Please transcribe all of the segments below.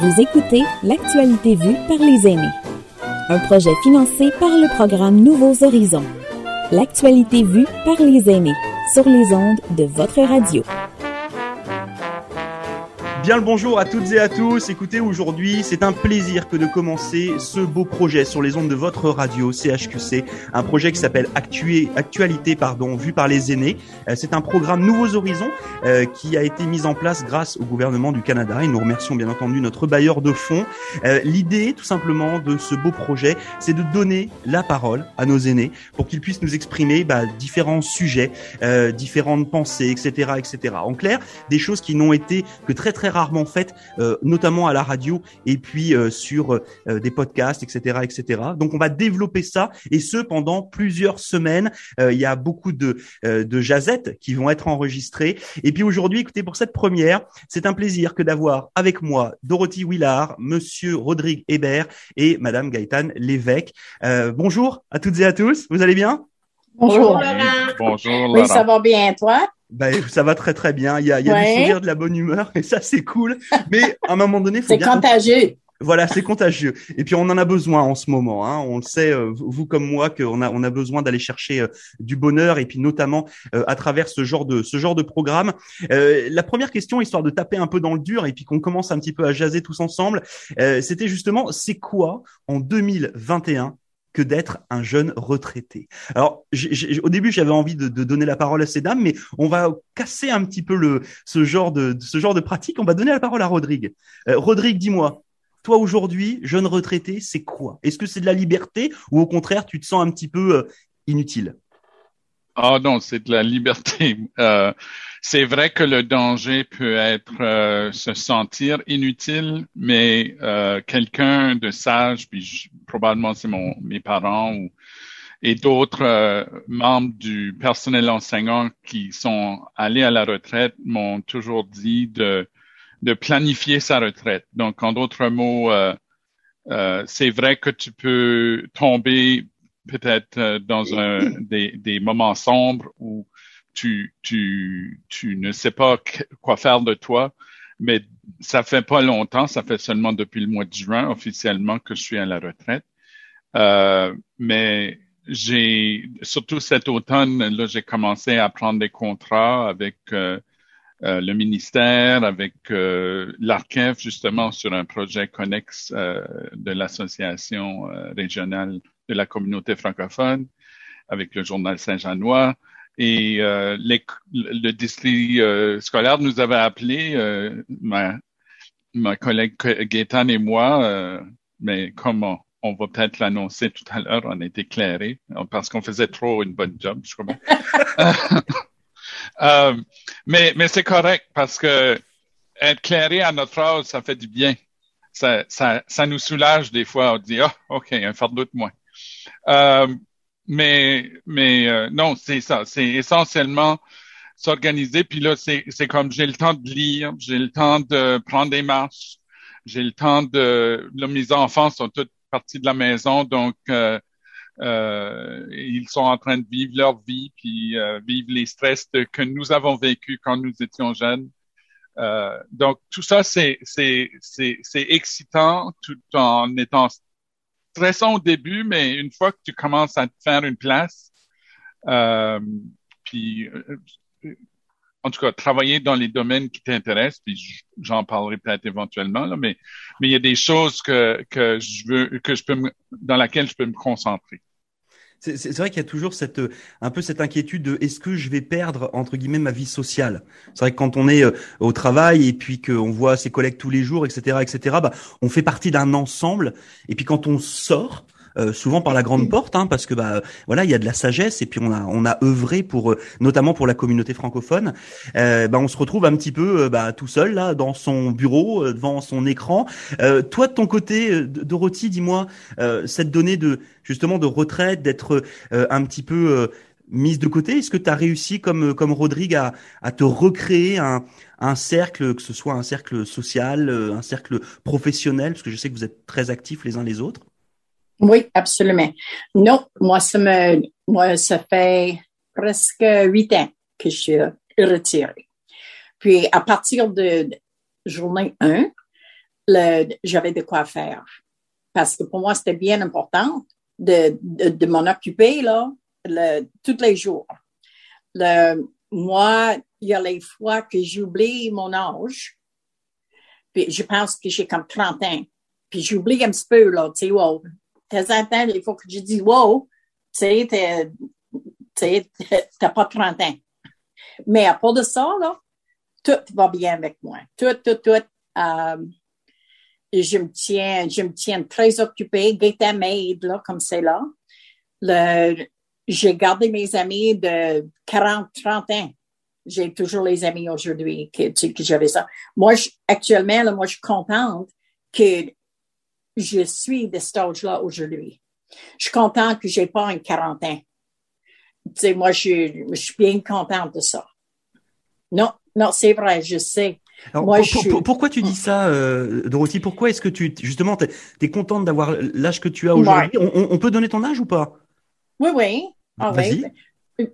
Vous écoutez L'actualité vue par les aînés. Un projet financé par le programme Nouveaux Horizons. L'actualité vue par les aînés sur les ondes de votre radio. Bien le bonjour à toutes et à tous. Écoutez, aujourd'hui, c'est un plaisir que de commencer ce beau projet sur les ondes de votre radio CHQC, un projet qui s'appelle Actualité, pardon, vue par les aînés. Euh, c'est un programme Nouveaux Horizons euh, qui a été mis en place grâce au gouvernement du Canada et nous remercions bien entendu notre bailleur de fonds. Euh, l'idée, tout simplement, de ce beau projet, c'est de donner la parole à nos aînés pour qu'ils puissent nous exprimer bah, différents sujets, différentes pensées, etc., etc. En clair, des choses qui n'ont été que très très rarement faites, euh, notamment à la radio et puis euh, sur euh, des podcasts, etc., etc. Donc on va développer ça et ce pendant plusieurs semaines. il y a beaucoup de de jazettes qui vont être enregistrées. Et puis aujourd'hui, écoutez, pour cette première, c'est un plaisir que d'avoir avec moi Dorothy Willard, Monsieur Rodrigue Hébert et Madame Gaëtane Lévesque. bonjour à toutes et à tous. Vous allez bien? Bonjour. Bonjour. Oui, ça va bien, toi? Ben, ça va très très bien. Il y a, il y a du sourire, de la bonne humeur et ça c'est cool. Mais à un moment donné, c'est contagieux. Voilà, c'est contagieux. Et puis on en a besoin en ce moment. Hein. On le sait, euh, vous comme moi, qu'on a on a besoin d'aller chercher euh, du bonheur et puis notamment euh, à travers ce genre de ce genre de programme. la première question, histoire de taper un peu dans le dur et puis qu'on commence un petit peu à jaser tous ensemble, c'était justement c'est quoi en 2021 que d'être un jeune retraité. Alors, au début, j'avais envie de, donner la parole à ces dames, mais on va casser un petit peu le, ce genre de, ce genre de pratique. On va donner la parole à Rodrigue. Euh, Rodrigue, dis-moi, toi aujourd'hui, jeune retraité, c'est quoi? Est-ce que c'est de la liberté ou au contraire, tu te sens un petit peu euh, inutile? Ah non, c'est de la liberté. Euh, c'est vrai que le danger peut être euh, se sentir inutile, mais euh, quelqu'un de sage, puis probablement c'est mon mes parents ou et d'autres euh, membres du personnel enseignant qui sont allés à la retraite m'ont toujours dit de de planifier sa retraite. Donc, en d'autres mots, c'est vrai que tu peux tomber peut-être dans un des, des moments sombres où tu, tu, tu ne sais pas quoi faire de toi, mais ça fait pas longtemps, ça fait seulement depuis le mois de juin officiellement que je suis à la retraite. Euh, mais j'ai surtout cet automne, là, j'ai commencé à prendre des contrats avec euh, euh le ministère, avec euh, l'ARCEF, justement, sur un projet connexe euh, de l'association régionale de la communauté francophone, avec le journal Saint-Jeanois. Et euh, le district euh, scolaire nous avait appelé, euh, ma, ma collègue Gaétan et moi, euh, mais comment on va peut-être l'annoncer tout à l'heure, on a été éclairé parce qu'on faisait trop une bonne job, je crois. mais mais c'est correct parce que être clairé à notre âge, ça fait du bien. Ça, ça, ça nous soulage des fois. On dit, ah, OK, un fardeau de moins. Euh, mais mais euh, non, c'est ça. C'est essentiellement s'organiser. Puis là, c'est comme j'ai le temps de lire, j'ai le temps de prendre des marches, j'ai le temps de. Là, mes enfants sont tous partis de la maison, donc euh, euh, ils sont en train de vivre leur vie, puis vivre les stress que nous avons vécu quand nous étions jeunes. donc tout ça, c'est c'est c'est excitant tout en étant stressant au début, mais une fois que tu commences à te faire une place, euh, puis euh, en tout cas, travailler dans les domaines qui t'intéressent, puis j'en parlerai peut-être éventuellement, là, mais mais il y a des choses que que je veux que je peux me, dans laquelle je peux me concentrer. C'est vrai qu'il y a toujours cette un peu cette inquiétude de est-ce que je vais perdre entre guillemets ma vie sociale? C'est vrai que quand on est euh, au travail et puis qu'on voit ses collègues tous les jours, etc., etc., bah, on fait partie d'un ensemble. Et puis quand on sort, euh, souvent par la grande porte, hein, parce que bah voilà, il y a de la sagesse et puis on a on a œuvré pour euh, notamment pour la communauté francophone. Euh, bah, on se retrouve un petit peu bah, tout seul là dans son bureau devant son écran. toi de ton côté, Dorothy, dis-moi cette donnée de justement de retraite, d'être un petit peu mise de côté Est-ce que tu as réussi, comme, comme Rodrigue, à, à te recréer un, un cercle, que ce soit un cercle social, un cercle professionnel, parce que je sais que vous êtes très actifs les uns les autres oui, absolument. Non, moi, ça me, moi, ça fait presque huit ans que je suis retirée. Puis, à partir de journée 1, j'avais de quoi faire. Parce que pour moi, c'était bien important de, de, m'en occuper là, le, tous les jours. Le, moi, il y a les fois que j'oublie mon âge. Puis je pense que j'ai comme 30 ans. Puis j'oublie un petit peu, là, tu sais, wow. Il faut que je dise, wow, tu sais, t'as pas 30 ans. Mais à part de ça, là, tout va bien avec moi. Tout, tout, tout. Euh, je me tiens, je me tiens très occupée. Gaëtan m'aide, là, comme c'est là. J'ai gardé mes amis de 40, 30 ans. J'ai toujours les amis aujourd'hui que, que j'avais ça. Moi, actuellement, là, moi, je suis contente que je suis de cet âge-là aujourd'hui. Je suis contente que j'ai pas un 40 ans. Tu sais, moi, je, je suis bien contente de ça. Non, non, c'est vrai, je sais. Moi, pourquoi tu dis ça, euh, Dorothy? Pourquoi est-ce que tu, justement, tu es, contente d'avoir l'âge que tu as aujourd'hui? On, peut donner ton âge ou pas? Oui, oui. Ah, Vas-y.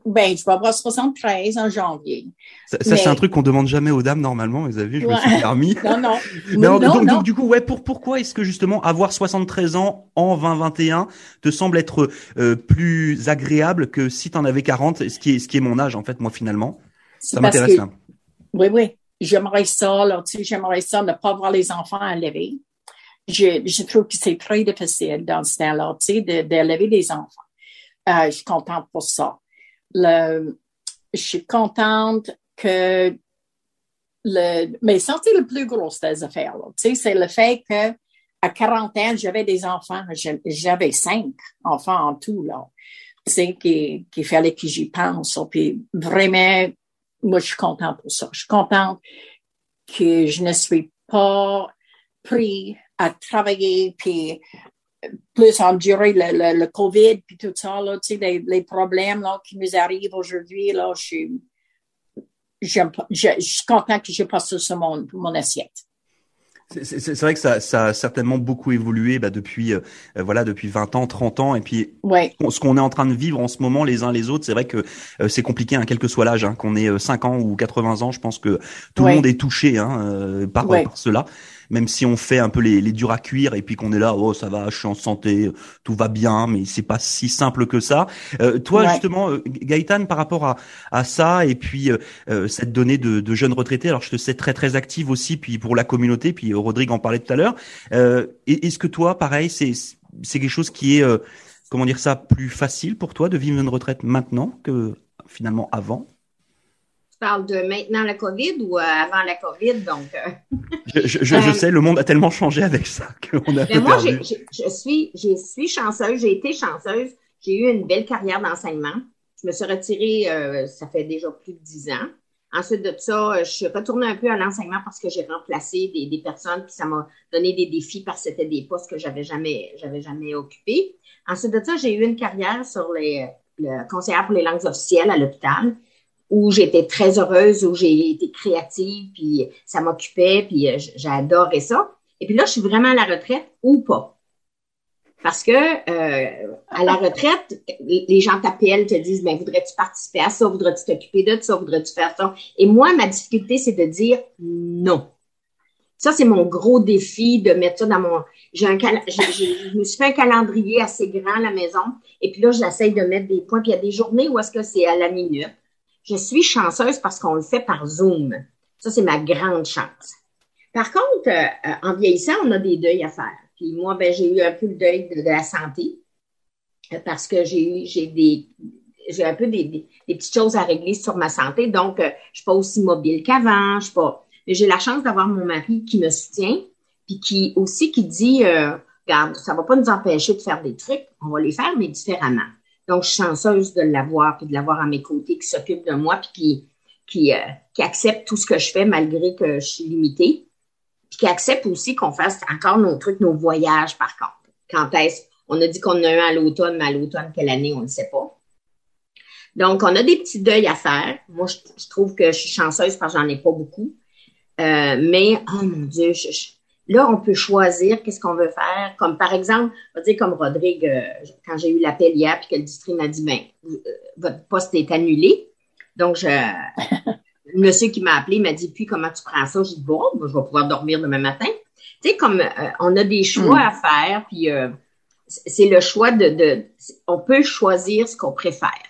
Ben, je vais avoir 73 en janvier. Ça, c'est un truc qu'on demande jamais aux dames normalement, vous avez vu, je me suis permis. non, non. non, donc, donc, du coup, ouais, pour, pourquoi est-ce que justement avoir 73 ans en 2021 te semble être euh, plus agréable que si tu en avais 40, ce qui est, ce qui est mon âge en fait, moi finalement? Ça m'intéresse. Oui, oui. J'aimerais ça, là, tu sais, j'aimerais ça ne pas voir les enfants à lever. Je, je trouve que c'est très difficile dans ce temps-là, tu sais, d'élever de, des enfants. Euh, je suis contente pour ça. Je suis contente que le, mais c'est le plus gros des affaires, tu sais, c'est le fait que à 40 ans, j'avais des enfants. J'avais cinq enfants en tout, là. Qu'il fallait que j'y pense. Puis vraiment, moi, je suis contente pour ça. Je suis contente que je ne suis pas pris à travailler puis plus endurer le, le, le, COVID puis tout ça, là, tu sais, les, les, problèmes là, qui nous arrivent aujourd'hui, là, je suis, je, je, je suis contente que j'ai passé monde pour mon assiette. C'est vrai que ça, ça, a certainement beaucoup évolué bah, depuis euh, voilà depuis 20 ans, 30 ans et puis ce qu'on est en train de vivre en ce moment les uns les autres, c'est vrai que euh, c'est compliqué hein, quel que soit l'âge hein, qu'on ait 5 euh, ans ou 80 ans, je pense que tout le monde est touché hein, par, par cela même si on fait un peu les, les durs à cuire et puis qu'on est là, oh ça va, je suis en santé, tout va bien, mais c'est pas si simple que ça. Euh, toi justement, euh, Gaëtan, par rapport à, à ça et puis euh, cette donnée de, de, jeunes retraités, alors je te sais très très active aussi, puis pour la communauté, puis Rodrigue en parlait tout à l'heure. Est-ce que toi, pareil, c'est c'est quelque chose qui est comment dire ça plus facile pour toi de vivre une retraite maintenant que finalement avant? Parles de maintenant la COVID ou euh, avant la COVID, donc. Euh? je, je, je, euh, sais, le monde a tellement changé avec ça qu'on a. Mais moi, je, je, suis, je suis chanceuse, j'ai été chanceuse, j'ai eu une belle carrière d'enseignement. Je me suis retirée, ça fait déjà plus de dix ans. Ensuite de ça, je suis retournée un peu à l'enseignement parce que j'ai remplacé des, des, personnes, puis ça m'a donné des défis parce que c'était des postes que j'avais jamais, j'avais jamais occupés. Ensuite de ça, j'ai eu une carrière sur les, le conseillère pour les langues officielles à l'hôpital où j'étais très heureuse, où j'ai été créative, puis ça m'occupait, puis euh, j'adorais ça. Et puis là, je suis vraiment à la retraite ou pas. Parce que euh, à la retraite, les gens t'appellent, te disent, ben voudrais-tu participer à ça, voudrais-tu t'occuper de ça, voudrais-tu faire ça? Et moi, ma difficulté, c'est de dire non. Ça, c'est mon gros défi de mettre ça dans mon. J'ai un cal... je me suis fait un calendrier assez grand à la maison, et puis là, j'essaye de mettre des points. Puis il y a des journées où est-ce que c'est à la minute. Je suis chanceuse parce qu'on le fait par Zoom. Ça, c'est ma grande chance. Par contre, euh, en vieillissant, on a des deuils à faire. Puis moi, ben, j'ai eu un peu le deuil de, la santé euh, parce que j'ai eu, j'ai des, j'ai un peu des, petites choses à régler sur ma santé. Donc, euh, je suis pas aussi mobile qu'avant. Je suis pas. Mais j'ai la chance d'avoir mon mari qui me soutient, puis qui aussi qui dit, euh, regarde, ça va pas nous empêcher de faire des trucs. On va les faire, mais différemment. Donc, je suis chanceuse de l'avoir, puis de l'avoir à mes côtés, qui s'occupe de moi, puis qui, euh, qui accepte tout ce que je fais malgré que je suis limitée. Puis qui accepte aussi qu'on fasse encore nos trucs, nos voyages, par contre. Quand est-ce? On a dit qu'on en a un à l'automne, mais à l'automne, quelle année, on ne sait pas. Donc, on a des petits deuils à faire. Moi, je, trouve que je suis chanceuse parce que j'en ai pas beaucoup. Euh, mais, oh mon Dieu, je, Là, on peut choisir qu'est-ce qu'on veut faire. Comme par exemple, on va dire comme Rodrigue, euh, quand j'ai eu l'appel hier, puis que le district m'a dit, ben, euh, votre poste est annulé. Donc, je, le monsieur qui m'a appelé m'a dit, puis comment tu prends ça? J'ai dit, bon, je vais pouvoir dormir demain matin. Tu sais, comme on a des choix hmm. à faire, puis c'est le choix de, de, on peut choisir ce qu'on préfère.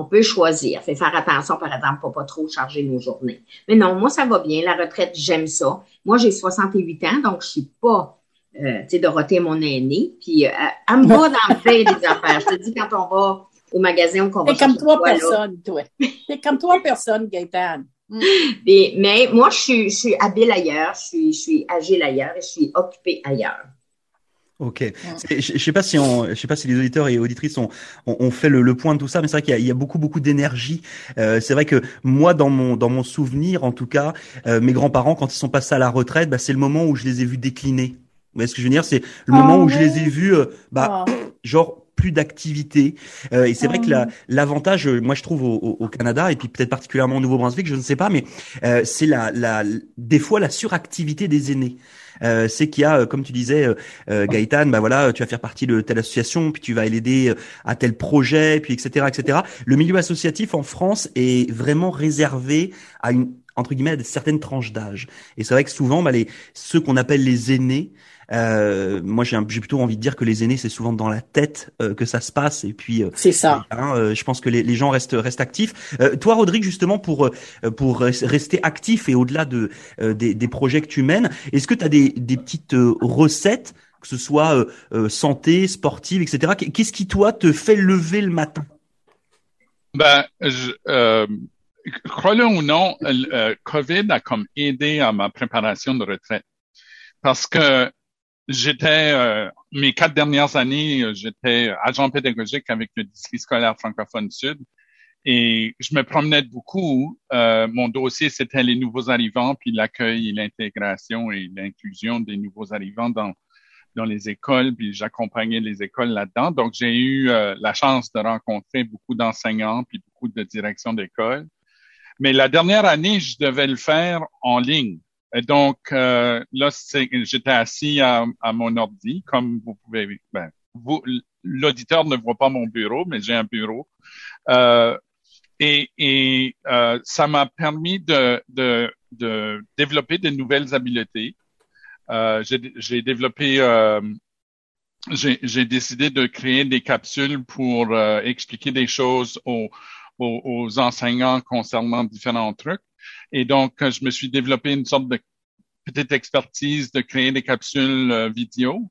On peut choisir. Fait faire attention, par exemple, pour pas trop charger nos journées. Mais non, moi, ça va bien. La retraite, j'aime ça. Moi, j'ai 68 ans, donc je suis pas, euh, tu sais, Dorothée, mon aîné. Puis, euh, elle me va dans le fait des affaires. Je te dis, quand on va au magasin, on va C'est comme toi, personne, toi. C'est comme toi, personne, Gaëtan. mais moi, je suis, je suis habile ailleurs, je suis, je suis agile ailleurs et je suis occupée ailleurs. Ok. Je, je sais pas si on, je sais pas si les auditeurs et auditrices ont, ont, fait le, point de tout ça, mais c'est vrai qu'il y, y, a beaucoup beaucoup d'énergie. Euh, c'est vrai que moi, dans mon dans mon souvenir, en tout cas, euh, mes grands-parents, quand ils sont passés à la retraite, bah, c'est le moment où je les ai vus décliner. Vous voyez ce que je veux dire? C'est le moment ah où je les ai vus, euh, bah, oh. genre plus d'activité. Euh, et c'est vrai que ah l'avantage, moi je trouve au, au, Canada et puis peut-être particulièrement au Nouveau-Brunswick, je ne sais pas, mais euh, c'est la, la, des fois la suractivité des aînés. Euh, c'est qu'il y a, euh, comme tu disais, euh, Gaëtan, bah voilà, tu vas faire partie de telle association, puis tu vas l'aider à tel projet, puis etc., etc. Le milieu associatif en France est vraiment réservé à une entre guillemets à certaines tranches d'âge. Et c'est vrai que souvent, bah, les ceux qu'on appelle les aînés, euh, moi, j'ai plutôt envie de dire que les aînés, c'est souvent dans la tête euh, que ça se passe. Et puis, euh, c'est ça. Hein, je pense que les, les, gens restent restent actifs. toi, Rodrigue, justement, pour pour rester actif et au-delà de des, des, projets que tu mènes, est-ce que tu as des, des petites recettes, que ce soit santé, sportive, etc. Qu'est-ce qui toi te fait lever le matin? Ben, je, crois-le ou non, le COVID a comme aidé à ma préparation de retraite parce que J'étais, euh, mes quatre dernières années, euh, j'étais agent pédagogique avec le district scolaire francophone sud et je me promenais beaucoup. Euh, mon dossier, c'était les nouveaux arrivants, puis l'accueil l'intégration et l'inclusion des nouveaux arrivants dans, dans les écoles, puis j'accompagnais les écoles là-dedans. Donc, j'ai eu la chance de rencontrer beaucoup d'enseignants, puis beaucoup de directions d'école. Mais la dernière année, je devais le faire en ligne. Et donc, euh, là, j'étais assis à, à, mon ordi, comme vous pouvez... Ben, vous, l'auditeur ne voit pas mon bureau, mais j'ai un bureau. Euh, et, et euh, ça m'a permis de, de, de, développer de nouvelles habiletés. Euh, j'ai développé... Euh, j'ai décidé de créer des capsules pour euh, expliquer des choses aux, aux, aux enseignants concernant différents trucs. Et donc, je me suis développé une sorte de petite expertise de créer des capsules euh, vidéo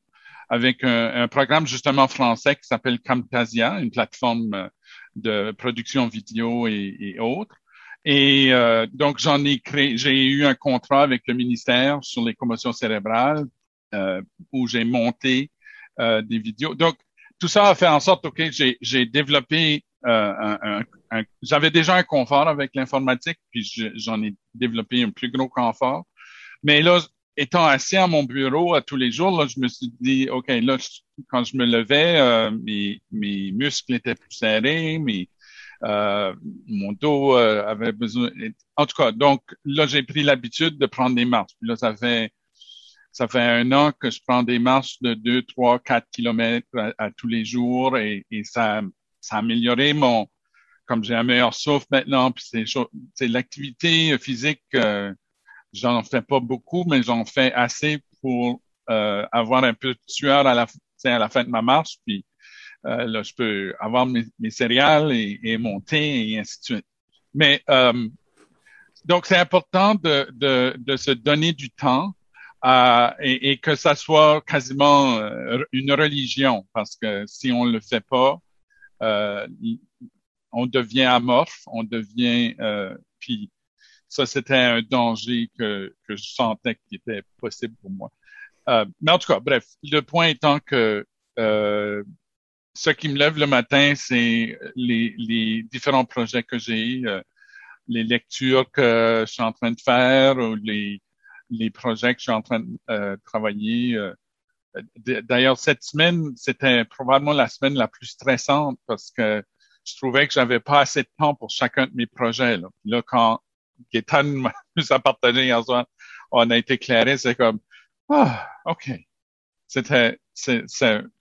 avec un, programme justement français qui s'appelle Camtasia, une plateforme euh, de production vidéo et, autres. Et euh, donc j'en ai créé, j'ai eu un contrat avec le ministère sur les commotions cérébrales où j'ai monté des vidéos. Donc tout ça a fait en sorte, ok, j'ai développé un, j'avais déjà un confort avec l'informatique, puis j'en ai développé un plus gros confort. Mais là, étant assis à mon bureau à tous les jours, là, je me suis dit, OK, là, quand je me levais, euh, mes, mes muscles étaient plus serrés, mais euh, mon dos euh, avait besoin. En tout cas, donc là, j'ai pris l'habitude de prendre des marches. Puis là, ça fait ça fait un an que je prends des marches de 2, 3, 4 kilomètres à, tous les jours et, et ça, ça a amélioré mon, comme j'ai un meilleur souffle maintenant, puis c'est l'activité physique euh, J'en fais pas beaucoup, mais j'en fais assez pour euh, avoir un peu de sueur à la, à la fin de ma marche. Puis euh, là, je peux avoir mes, céréales et, et, monter et ainsi de suite. Mais euh, donc, c'est important de, de, de, se donner du temps à, et, et, que ça soit quasiment euh, une religion, parce que si on le fait pas, euh, on devient amorphe, on devient puis ça, c'était un danger que, que je sentais qui était possible pour moi. Euh, mais en tout cas, bref, le point étant que euh, ce qui me lève le matin, c'est les, différents projets que j'ai, euh, les lectures que je suis en train de faire ou les, les projets que je suis en train de euh, travailler. Euh, d'ailleurs, cette semaine, c'était probablement la semaine la plus stressante parce que je trouvais que j'avais pas assez de temps pour chacun de mes projets. Là, là quand Gaétan nous a partagé hier soir, on a été éclairé, c'est comme, ah, OK. C'était, c'est,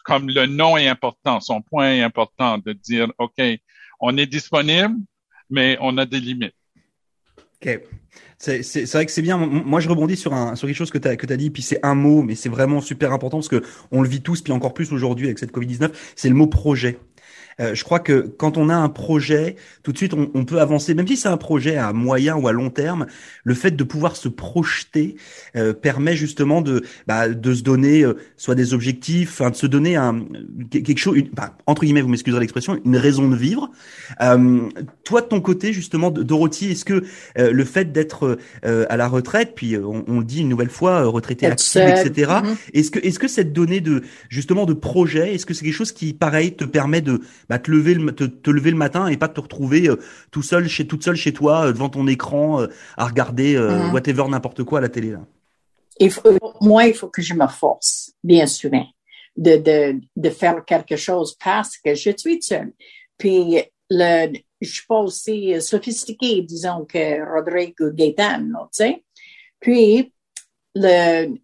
comme le nom est important, son point est important de dire, OK, on est disponible, mais on a des limites. OK. C'est vrai que c'est bien. Moi, je rebondis sur un sur quelque chose que tu as que as dit, puis c'est un mot, mais c'est vraiment super important parce que on le vit tous, puis encore plus aujourd'hui avec cette Covid 19. C'est le mot projet. Euh, je crois que quand on a un projet, tout de suite, on, on peut avancer, même si c'est un projet à moyen ou à long terme. Le fait de pouvoir se projeter euh, permet justement de bah, de se donner euh, soit des objectifs, enfin de se donner un quelque chose, une, bah, entre guillemets, vous m'excuserez l'expression, une raison de vivre. Euh, toi, de ton côté, justement, Dorothy, est-ce que le fait d'être à la retraite, puis on, on, le dit une nouvelle fois, retraité actif, etc. Mm-hmm. Est-ce que est-ce que cette donnée de justement de projet, est-ce que c'est quelque chose qui, pareil, te permet de bah, te lever le te, te, lever le matin et pas te retrouver euh, tout seul chez toute seule chez toi euh, devant ton écran euh, à regarder mm-hmm. whatever n'importe quoi à la télé là. Il faut, moi, il faut que je me force, bien sûr, de, de, de faire quelque chose parce que je suis seule. Puis, le, je suis pas aussi sophistiquée, disons, que Rodrigue ou Gaétan, tu sais. Puis, le,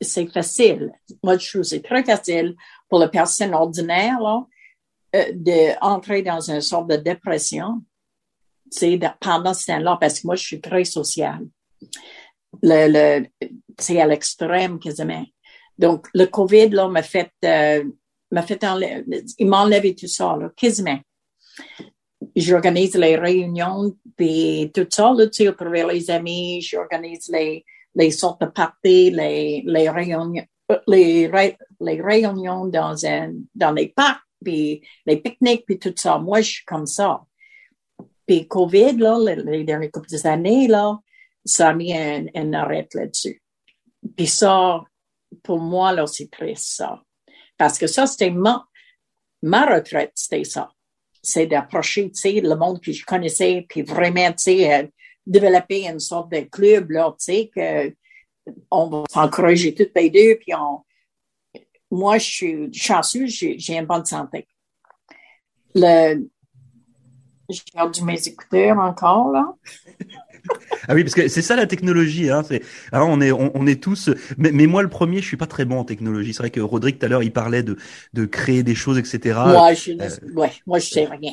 c'est facile. Moi, je trouve c'est très facile pour la personne ordinaire, là, d'entrer dans une sorte de dépression pendant ce temps-là, parce que moi, je suis très sociale. Le, c'est à l'extrême quasiment. Donc, le COVID, là, m'a fait, euh, m'a fait enlever, il m'a enlevé tout ça, là, quasiment. J'organise les réunions, puis tout ça, là, tu sais, les amis, j'organise les, sortes de parties, les, réunions, les réunions dans un, dans les parcs, puis les pique-niques, puis tout ça. Moi, je suis comme ça. Puis COVID, là, les, dernières quelques années, là, ça a mis un, un arrêt là-dessus. Puis ça, pour moi, là, c'est triste, ça. Parce que ça, c'était ma, ma retraite, c'était ça. C'est d'approcher, tu sais, le monde que je connaissais, puis vraiment, tu sais, euh, développer une sorte de club, là, tu sais, que on va s'encourager toutes les deux, puis on, moi, je suis chanceuse, j'ai une bonne santé. Le, j'ai perdu mes écouteurs encore, là. ah oui, parce que c'est ça la technologie. Hein, c'est, hein, on est, on, est tous. Mais, mais, moi, le premier, je suis pas très bon en technologie. C'est vrai que Rodrigue tout à l'heure, il parlait de, de créer des choses, etc. Moi, je, euh, ouais, moi, je sais rien.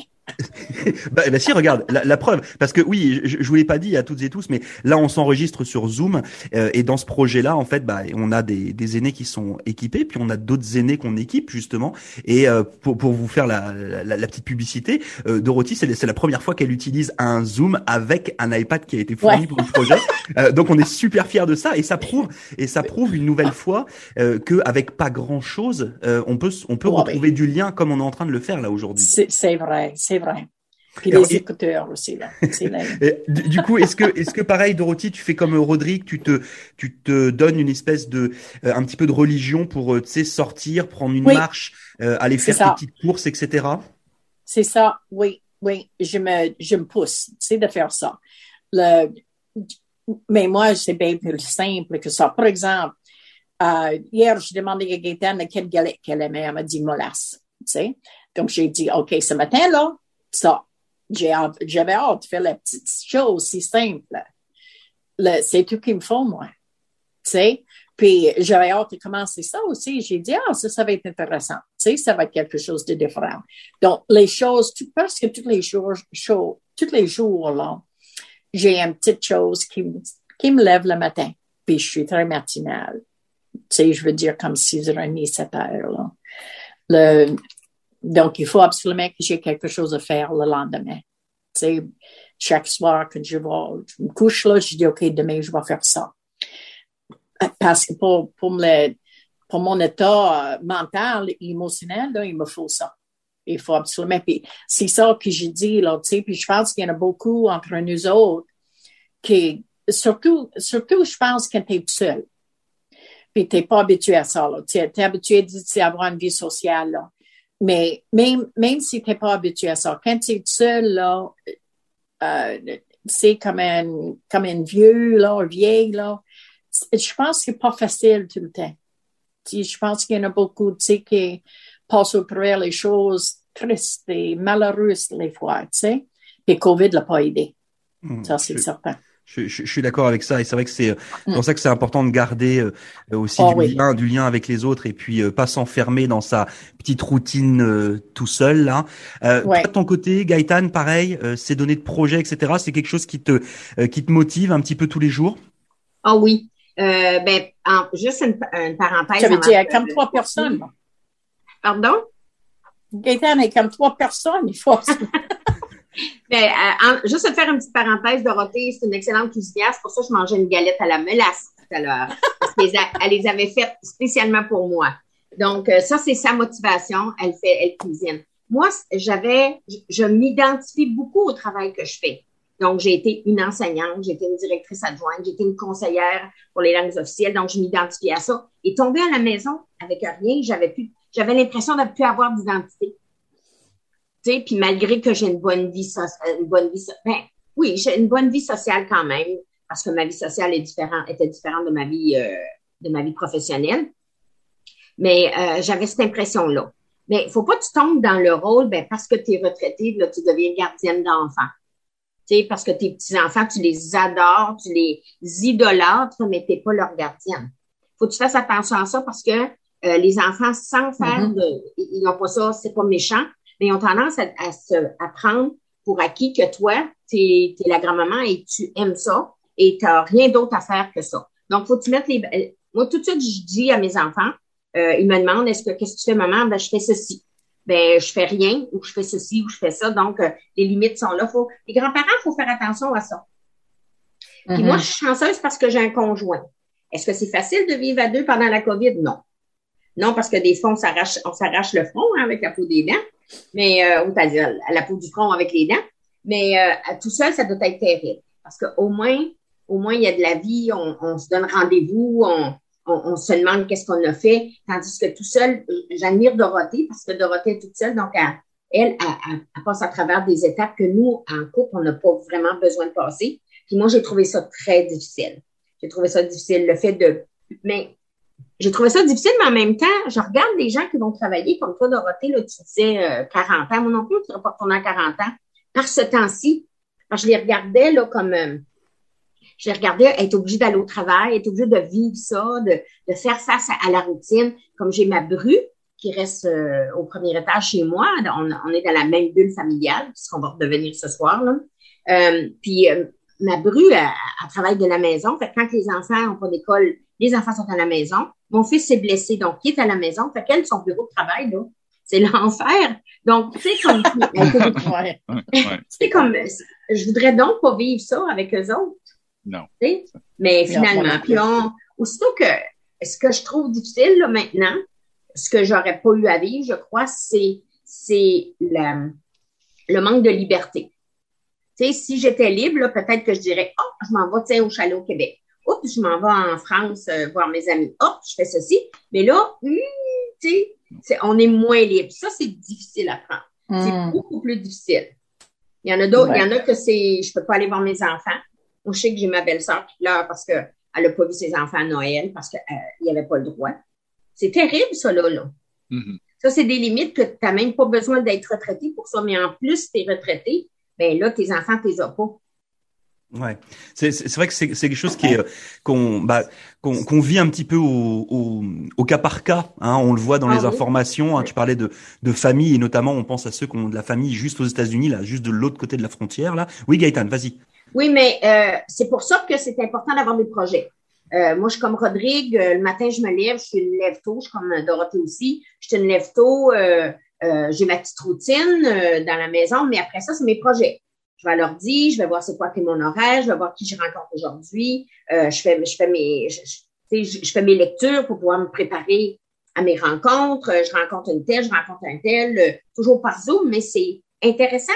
Bah, bah, si, regarde, la, preuve, parce que oui, je, je vous l'ai pas dit à toutes et tous, mais là, on s'enregistre sur Zoom euh, et dans ce projet-là, en fait, bah, on a des, des aînés qui sont équipés, puis on a d'autres aînés qu'on équipe justement. Et euh, pour, pour vous faire la, la, la petite publicité, euh, Dorothy, c'est la première fois qu'elle utilise un Zoom avec un iPad qui a été fourni pour le projet. Euh, donc, on est super fiers de ça et ça prouve et ça prouve une nouvelle fois que avec pas grand chose, on peut on peut retrouver du lien comme on est en train de le faire là aujourd'hui. C'est vrai, c'est vrai. Puis les écouteurs aussi là. du, coup, est-ce que est-ce que pareil, Dorothy, tu fais comme Rodrigue, tu te tu te donnes une espèce de euh, un petit peu de religion pour euh, tu sais sortir, prendre une marche, euh, aller faire tes petites courses, etc. C'est ça, oui, oui. Je me je me pousse, sais, de faire ça. Le, mais moi, c'est bien plus simple que ça. Par exemple, hier, je demandais à Gaëtan quelle galette qu'elle aimait. Elle m'a dit molasse, tu sais. Donc, j'ai dit, OK, ce matin-là, ça, j'avais hâte de faire la petite chose si simple. C'est tout qu'il me faut, moi. Tu sais? Puis j'avais hâte de commencer ça aussi. J'ai dit, ah, ça, ça va être intéressant. Tu sais, ça va être quelque chose de différent. Donc, les choses, parce que tous les jours, tous les jours, là, j'ai une petite chose qui, me lève le matin. Puis je suis très matinale. Tu je veux dire comme 6h30, 7h, là. Le, donc, il faut absolument que j'ai quelque chose à faire le lendemain. Tu sais, chaque soir, quand je, vais, je me couche là, je dis, OK, demain, je vais faire ça. Parce que pour, pour, me, pour mon état euh, mental, émotionnel, là, il me faut ça. Il faut absolument. Puis c'est ça que j'ai dit, là, tu sais, puis je pense qu'il y en a beaucoup entre nous autres qui, surtout, surtout, je pense quand tu es seul. Puis t'es pas habitué à ça, là. Tu es, habitué d'avoir une vie sociale, là. Mais même, même si tu n'es pas habitué à ça, quand tu es seul, là, euh, c'est comme un, comme un vieux, là, un vieille, là. Je pense que c'est pas facile tout le temps. Je pense qu'il y en a beaucoup, tu sais, qui passent au travers les choses tristes et malheureuses les fois, tu sais. Et COVID l'a pas aidé. Hmm, ça, c'est certain. Je, je, suis d'accord avec ça et c'est vrai que c'est mm. pour ça que c'est important de garder euh, aussi oh, du lien, du lien avec les autres et puis euh, pas s'enfermer dans sa petite routine euh, tout seul là. Euh, de ton côté, Gaëtan, pareil, ces données de projet, etc. C'est quelque chose qui te qui te motive un petit peu tous les jours? Ah oh, oui. ben juste une, une parenthèse. Ça veut dire comme trois personnes. Pardon? Gaëtan est comme trois personnes. Il faut. Euh, juste te faire une petite parenthèse, Dorothée, c'est une excellente cuisinière. C'est pour ça que je mangeais une galette à la mélasse tout à l'heure. elle les avait faites spécialement pour moi. Donc, euh, ça, c'est sa motivation. Elle fait, elle cuisine. Moi, j'avais, je, m'identifie beaucoup au travail que je fais. Donc, j'ai été une enseignante, j'ai été une directrice adjointe, j'ai été une conseillère pour les langues officielles, donc je m'identifie à ça. Et tomber à la maison avec rien, j'avais plus, j'avais l'impression de ne plus avoir d'identité sais, puis malgré que j'ai une bonne vie sociale, une bonne vie, ben, oui, j'ai une bonne vie sociale quand même, parce que ma vie sociale est différente, était différente de ma vie, euh, de ma vie professionnelle. Mais euh, j'avais cette impression-là. Mais faut pas que tu tombes dans le rôle, ben, parce que tu es retraité, là, tu deviens gardienne d'enfants. Tu sais, parce que tes petits-enfants, tu les adores, tu les idolâtres, mais tu n'es pas leur gardienne. faut que tu fasses attention à ça parce que euh, les enfants, sans faire mm-hmm. de... Ils n'ont pas ça, c'est pas méchant, mais ils ont tendance à, se à prendre pour acquis que toi, tu es, la grand-maman et tu aimes ça et tu n'as rien d'autre à faire que ça. Donc, faut que tu mettes les... Euh, moi, tout de suite, je dis à mes enfants, euh, ils me demandent, est-ce que, qu'est-ce que tu fais, maman? Ben, je fais ceci. Ben, je fais rien, ou je fais ceci, ou je fais ça. Donc, euh, les limites sont là. Faut, les grands-parents, il faut faire attention à ça. Moi, je suis chanceuse parce que j'ai un conjoint. Est-ce que c'est facile de vivre à deux pendant la COVID? Non. Non, parce que des fois, on s'arrache, on s'arrache le front hein, avec la peau des dents mais euh, ou à la peau du front avec les dents. Mais euh, tout seul, ça doit être terrible. Parce qu'au moins, au moins, il y a de la vie, on, se donne rendez-vous, on, on, se demande qu'est-ce qu'on a fait. Tandis que tout seul, j'admire Dorothée parce que Dorothée est toute seule, donc elle, elle, elle, passe à travers des étapes que nous, en couple, on n'a pas vraiment besoin de passer. Puis moi, j'ai trouvé ça très difficile. J'ai trouvé ça difficile, le fait de... Mais j'ai trouvé ça difficile, mais en même temps, je regarde les gens qui vont travailler, comme toi, Dorothée, là, tu disais 40 euh, ans. Moi non plus, tu ne pas retourner à 40 ans. Par ce temps-ci, je les regardais là, comme... Euh, je les regardais être obligée d'aller au travail, être obligée de vivre ça, de, de faire face à, la routine. Comme j'ai ma bru qui reste euh, au premier étage chez moi, on, on, est dans la même bulle familiale, puisqu'on va redevenir ce soir. Là. puis ma bru, elle, elle, travaille de la maison. Fait quand les enfants n'ont pas d'école, les enfants sont à la maison. Mon fils s'est blessé, donc il est à la maison. Fait qu'elle, son bureau de travail, là, c'est l'enfer. Donc, tu sais, comme, c'est comme, je voudrais donc pas vivre ça avec eux autres. Non. Mais finalement, puis on, aussitôt que, ce que je trouve difficile, là, maintenant, ce que j'aurais pas eu à vivre, je crois, c'est, c'est le, le manque de liberté. Sais, si j'étais libre, peut-être que je dirais, oh, je m'en vais, au chalet au Québec. Oups, je m'en vais en France euh, voir mes amis. Hop, je fais ceci. Mais là, hmm, tu sais, on est moins libre. Ça, c'est difficile à prendre. C'est hmm. beaucoup plus difficile. Il y en a d'autres, il y en a que c'est, je peux pas aller voir mes enfants. Moi, je sais que j'ai ma belle-sœur qui pleure parce qu'elle a pas vu ses enfants à Noël parce qu'il euh, n'y avait pas le droit. C'est terrible, ça, là. là. Mm-hmm. Ça, c'est des limites que tu n'as même pas besoin d'être retraité pour ça. Mais en plus, tu es retraité, ben là, tes enfants, tu les as pas. Ouais, c'est c'est vrai que c'est c'est quelque chose qui est euh, qu'on bah qu'on qu'on vit un petit peu au, au, au cas par cas. Hein, on le voit dans ah les informations. Hein, tu parlais de de famille et notamment on pense à ceux qui ont de la famille juste aux États-Unis là, juste de l'autre côté de la frontière là. Oui, Gaëtan, vas-y. Oui, mais euh, c'est pour ça que c'est important d'avoir des projets. Euh, moi, je suis comme Rodrigue. Le matin, je me lève, je suis une lève tôt. Je suis comme Dorothée aussi. Je suis une lève tôt. J'ai ma petite routine dans la maison, mais après ça, c'est mes projets je vais leur dire, je vais voir c'est quoi mon horaire, je vais voir qui je rencontre aujourd'hui, euh, je fais, je fais mes, je, je, fais mes lectures pour pouvoir me préparer à mes rencontres. Je rencontre une telle, je rencontre un tel, euh, toujours par Zoom, mais c'est intéressant,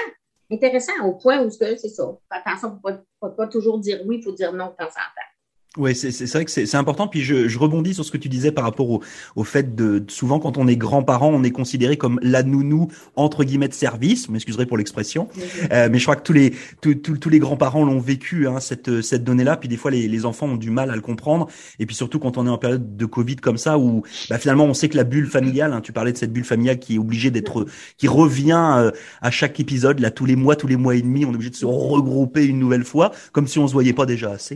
intéressant au point où c'est ça. Attention, faut pas, faut pas toujours dire oui, il faut dire non de temps en temps. Ouais, c'est c'est vrai que c'est c'est important. Puis je, je rebondis sur ce que tu disais par rapport au, au fait de souvent quand on est grand-parent, on est considéré comme la nounou entre guillemets de service. M'excuserez pour l'expression, euh, mais je crois que tous les tous, tous, tous les grands-parents l'ont vécu hein, cette cette donnée-là. Puis des fois les, les enfants ont du mal à le comprendre. Et puis surtout quand on est en période de Covid comme ça, où bah, finalement on sait que la bulle familiale, hein, tu parlais de cette bulle familiale qui est obligée d'être qui revient euh, à chaque épisode, là tous les mois, tous les mois et demi, on est obligé de se regrouper une nouvelle fois, comme si on se voyait pas déjà assez.